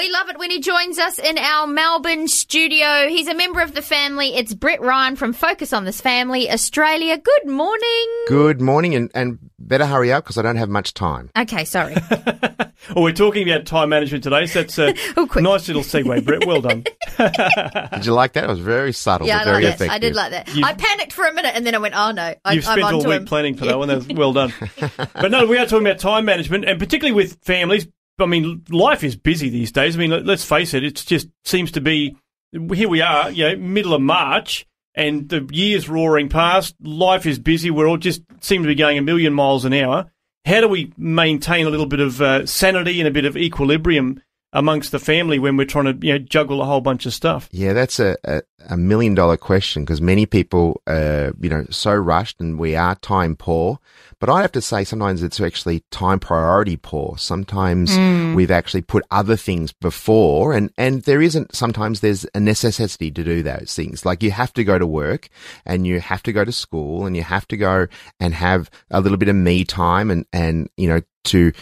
We love it when he joins us in our Melbourne studio. He's a member of the family. It's Brett Ryan from Focus on the Family Australia. Good morning. Good morning, and, and better hurry up because I don't have much time. Okay, sorry. well, we're talking about time management today, so that's a oh, nice little segue, Brett. Well done. did you like that? It was very subtle, yeah, but very I effective. I did like that. You've, I panicked for a minute and then I went, oh no. I, you've spent all week him. planning for that one. That was well done. but no, we are talking about time management, and particularly with families. I mean, life is busy these days. I mean, let's face it, it just seems to be here we are, you know, middle of March, and the year's roaring past. Life is busy. We're all just seem to be going a million miles an hour. How do we maintain a little bit of uh, sanity and a bit of equilibrium amongst the family when we're trying to you know juggle a whole bunch of stuff? Yeah, that's a, a, a million dollar question because many people are you know so rushed and we are time poor. But I have to say sometimes it's actually time priority poor. Sometimes mm. we've actually put other things before and, and there isn't sometimes there's a necessity to do those things. Like you have to go to work and you have to go to school and you have to go and have a little bit of me time and, and you know to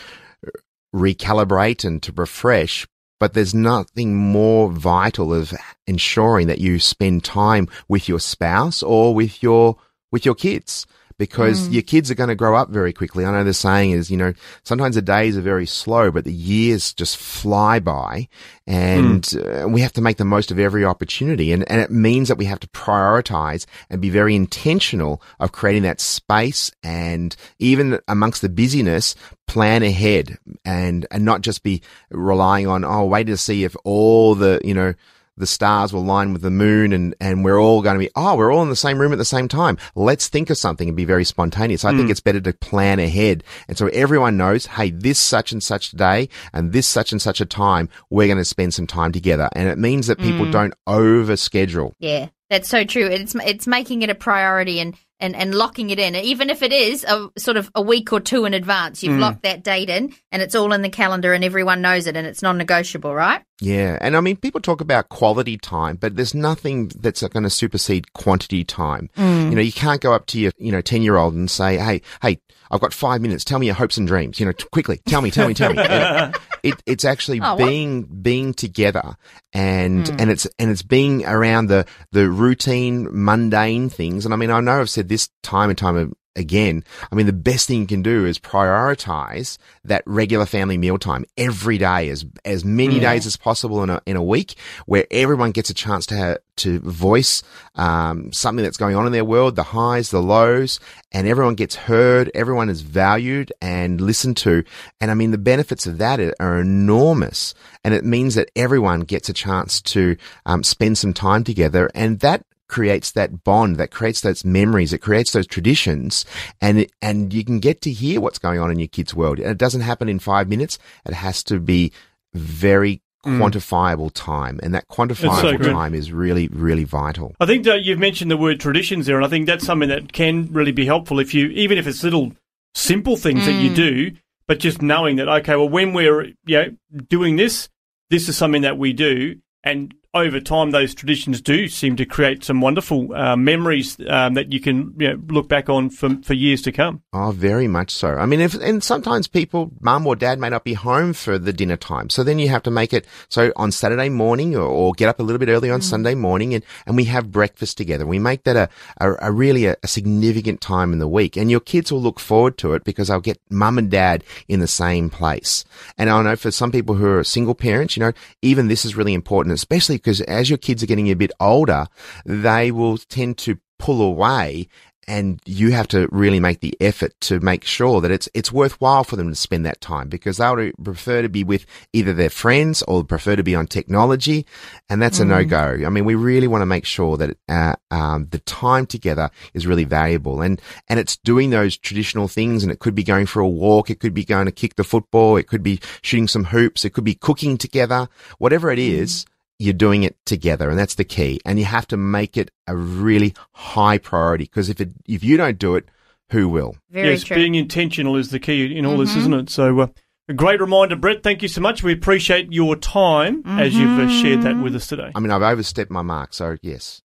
recalibrate and to refresh. But there's nothing more vital of ensuring that you spend time with your spouse or with your, with your kids because mm. your kids are going to grow up very quickly. I know the saying is, you know, sometimes the days are very slow, but the years just fly by and mm. uh, we have to make the most of every opportunity. And, and it means that we have to prioritize and be very intentional of creating that space and even amongst the busyness, plan ahead and, and not just be relying on, oh, wait to see if all the, you know, the stars will line with the moon and, and we're all going to be, oh, we're all in the same room at the same time. Let's think of something and be very spontaneous. I mm. think it's better to plan ahead. And so everyone knows, hey, this such and such day and this such and such a time, we're going to spend some time together. And it means that people mm. don't over schedule. Yeah. That's so true. It's it's making it a priority and, and, and locking it in. Even if it is a sort of a week or two in advance, you've mm. locked that date in and it's all in the calendar and everyone knows it and it's non negotiable, right? Yeah. And I mean, people talk about quality time, but there's nothing that's going to supersede quantity time. Mm. You know, you can't go up to your, you know, 10 year old and say, Hey, hey, I've got five minutes. Tell me your hopes and dreams. You know, t- quickly. Tell me, tell me, tell me. it, it's actually oh, being being together, and mm. and it's and it's being around the the routine, mundane things. And I mean, I know I've said this time and time again, I mean, the best thing you can do is prioritize that regular family mealtime every day, as as many yeah. days as possible in a in a week, where everyone gets a chance to have, to voice um, something that's going on in their world, the highs, the lows, and everyone gets heard, everyone is valued and listened to, and I mean, the benefits of that are enormous, and it means that everyone gets a chance to um, spend some time together, and that creates that bond, that creates those memories, it creates those traditions, and it, and you can get to hear what's going on in your kid's world. And it doesn't happen in five minutes. It has to be very mm. quantifiable time, and that quantifiable so time is really, really vital. I think that you've mentioned the word traditions there, and I think that's something that can really be helpful if you, even if it's little simple things mm. that you mm. do, but just knowing that okay, well, when we're you know doing this, this is something that we do, and over time, those traditions do seem to create some wonderful uh, memories um, that you can you know, look back on for, for years to come. Oh, very much so. I mean, if, and sometimes people, mum or dad may not be home for the dinner time. So then you have to make it so on Saturday morning or, or get up a little bit early on mm. Sunday morning and, and we have breakfast together. We make that a, a, a really a, a, significant time in the week. And your kids will look forward to it because they'll get mum and dad in the same place. And I know for some people who are single parents, you know, even this is really important, especially because as your kids are getting a bit older, they will tend to pull away and you have to really make the effort to make sure that it's it's worthwhile for them to spend that time because they would prefer to be with either their friends or prefer to be on technology, and that's a no go. I mean, we really want to make sure that uh, um, the time together is really valuable, and and it's doing those traditional things, and it could be going for a walk, it could be going to kick the football, it could be shooting some hoops, it could be cooking together, whatever it is you're doing it together and that's the key and you have to make it a really high priority because if it if you don't do it who will Very yes, true. being intentional is the key in all this, Mm-hmm. isn't it? So, uh, a great reminder, Brett. Thank you so much. We appreciate your time as you've uh, shared that with us today. i mean i've overstepped my mark so yes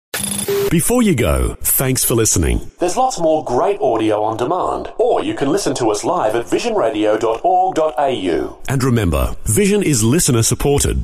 Before you go, thanks for listening. There's lots more great audio on demand, or you can listen to us live at visionradio.org.au. And remember, Vision is listener supported.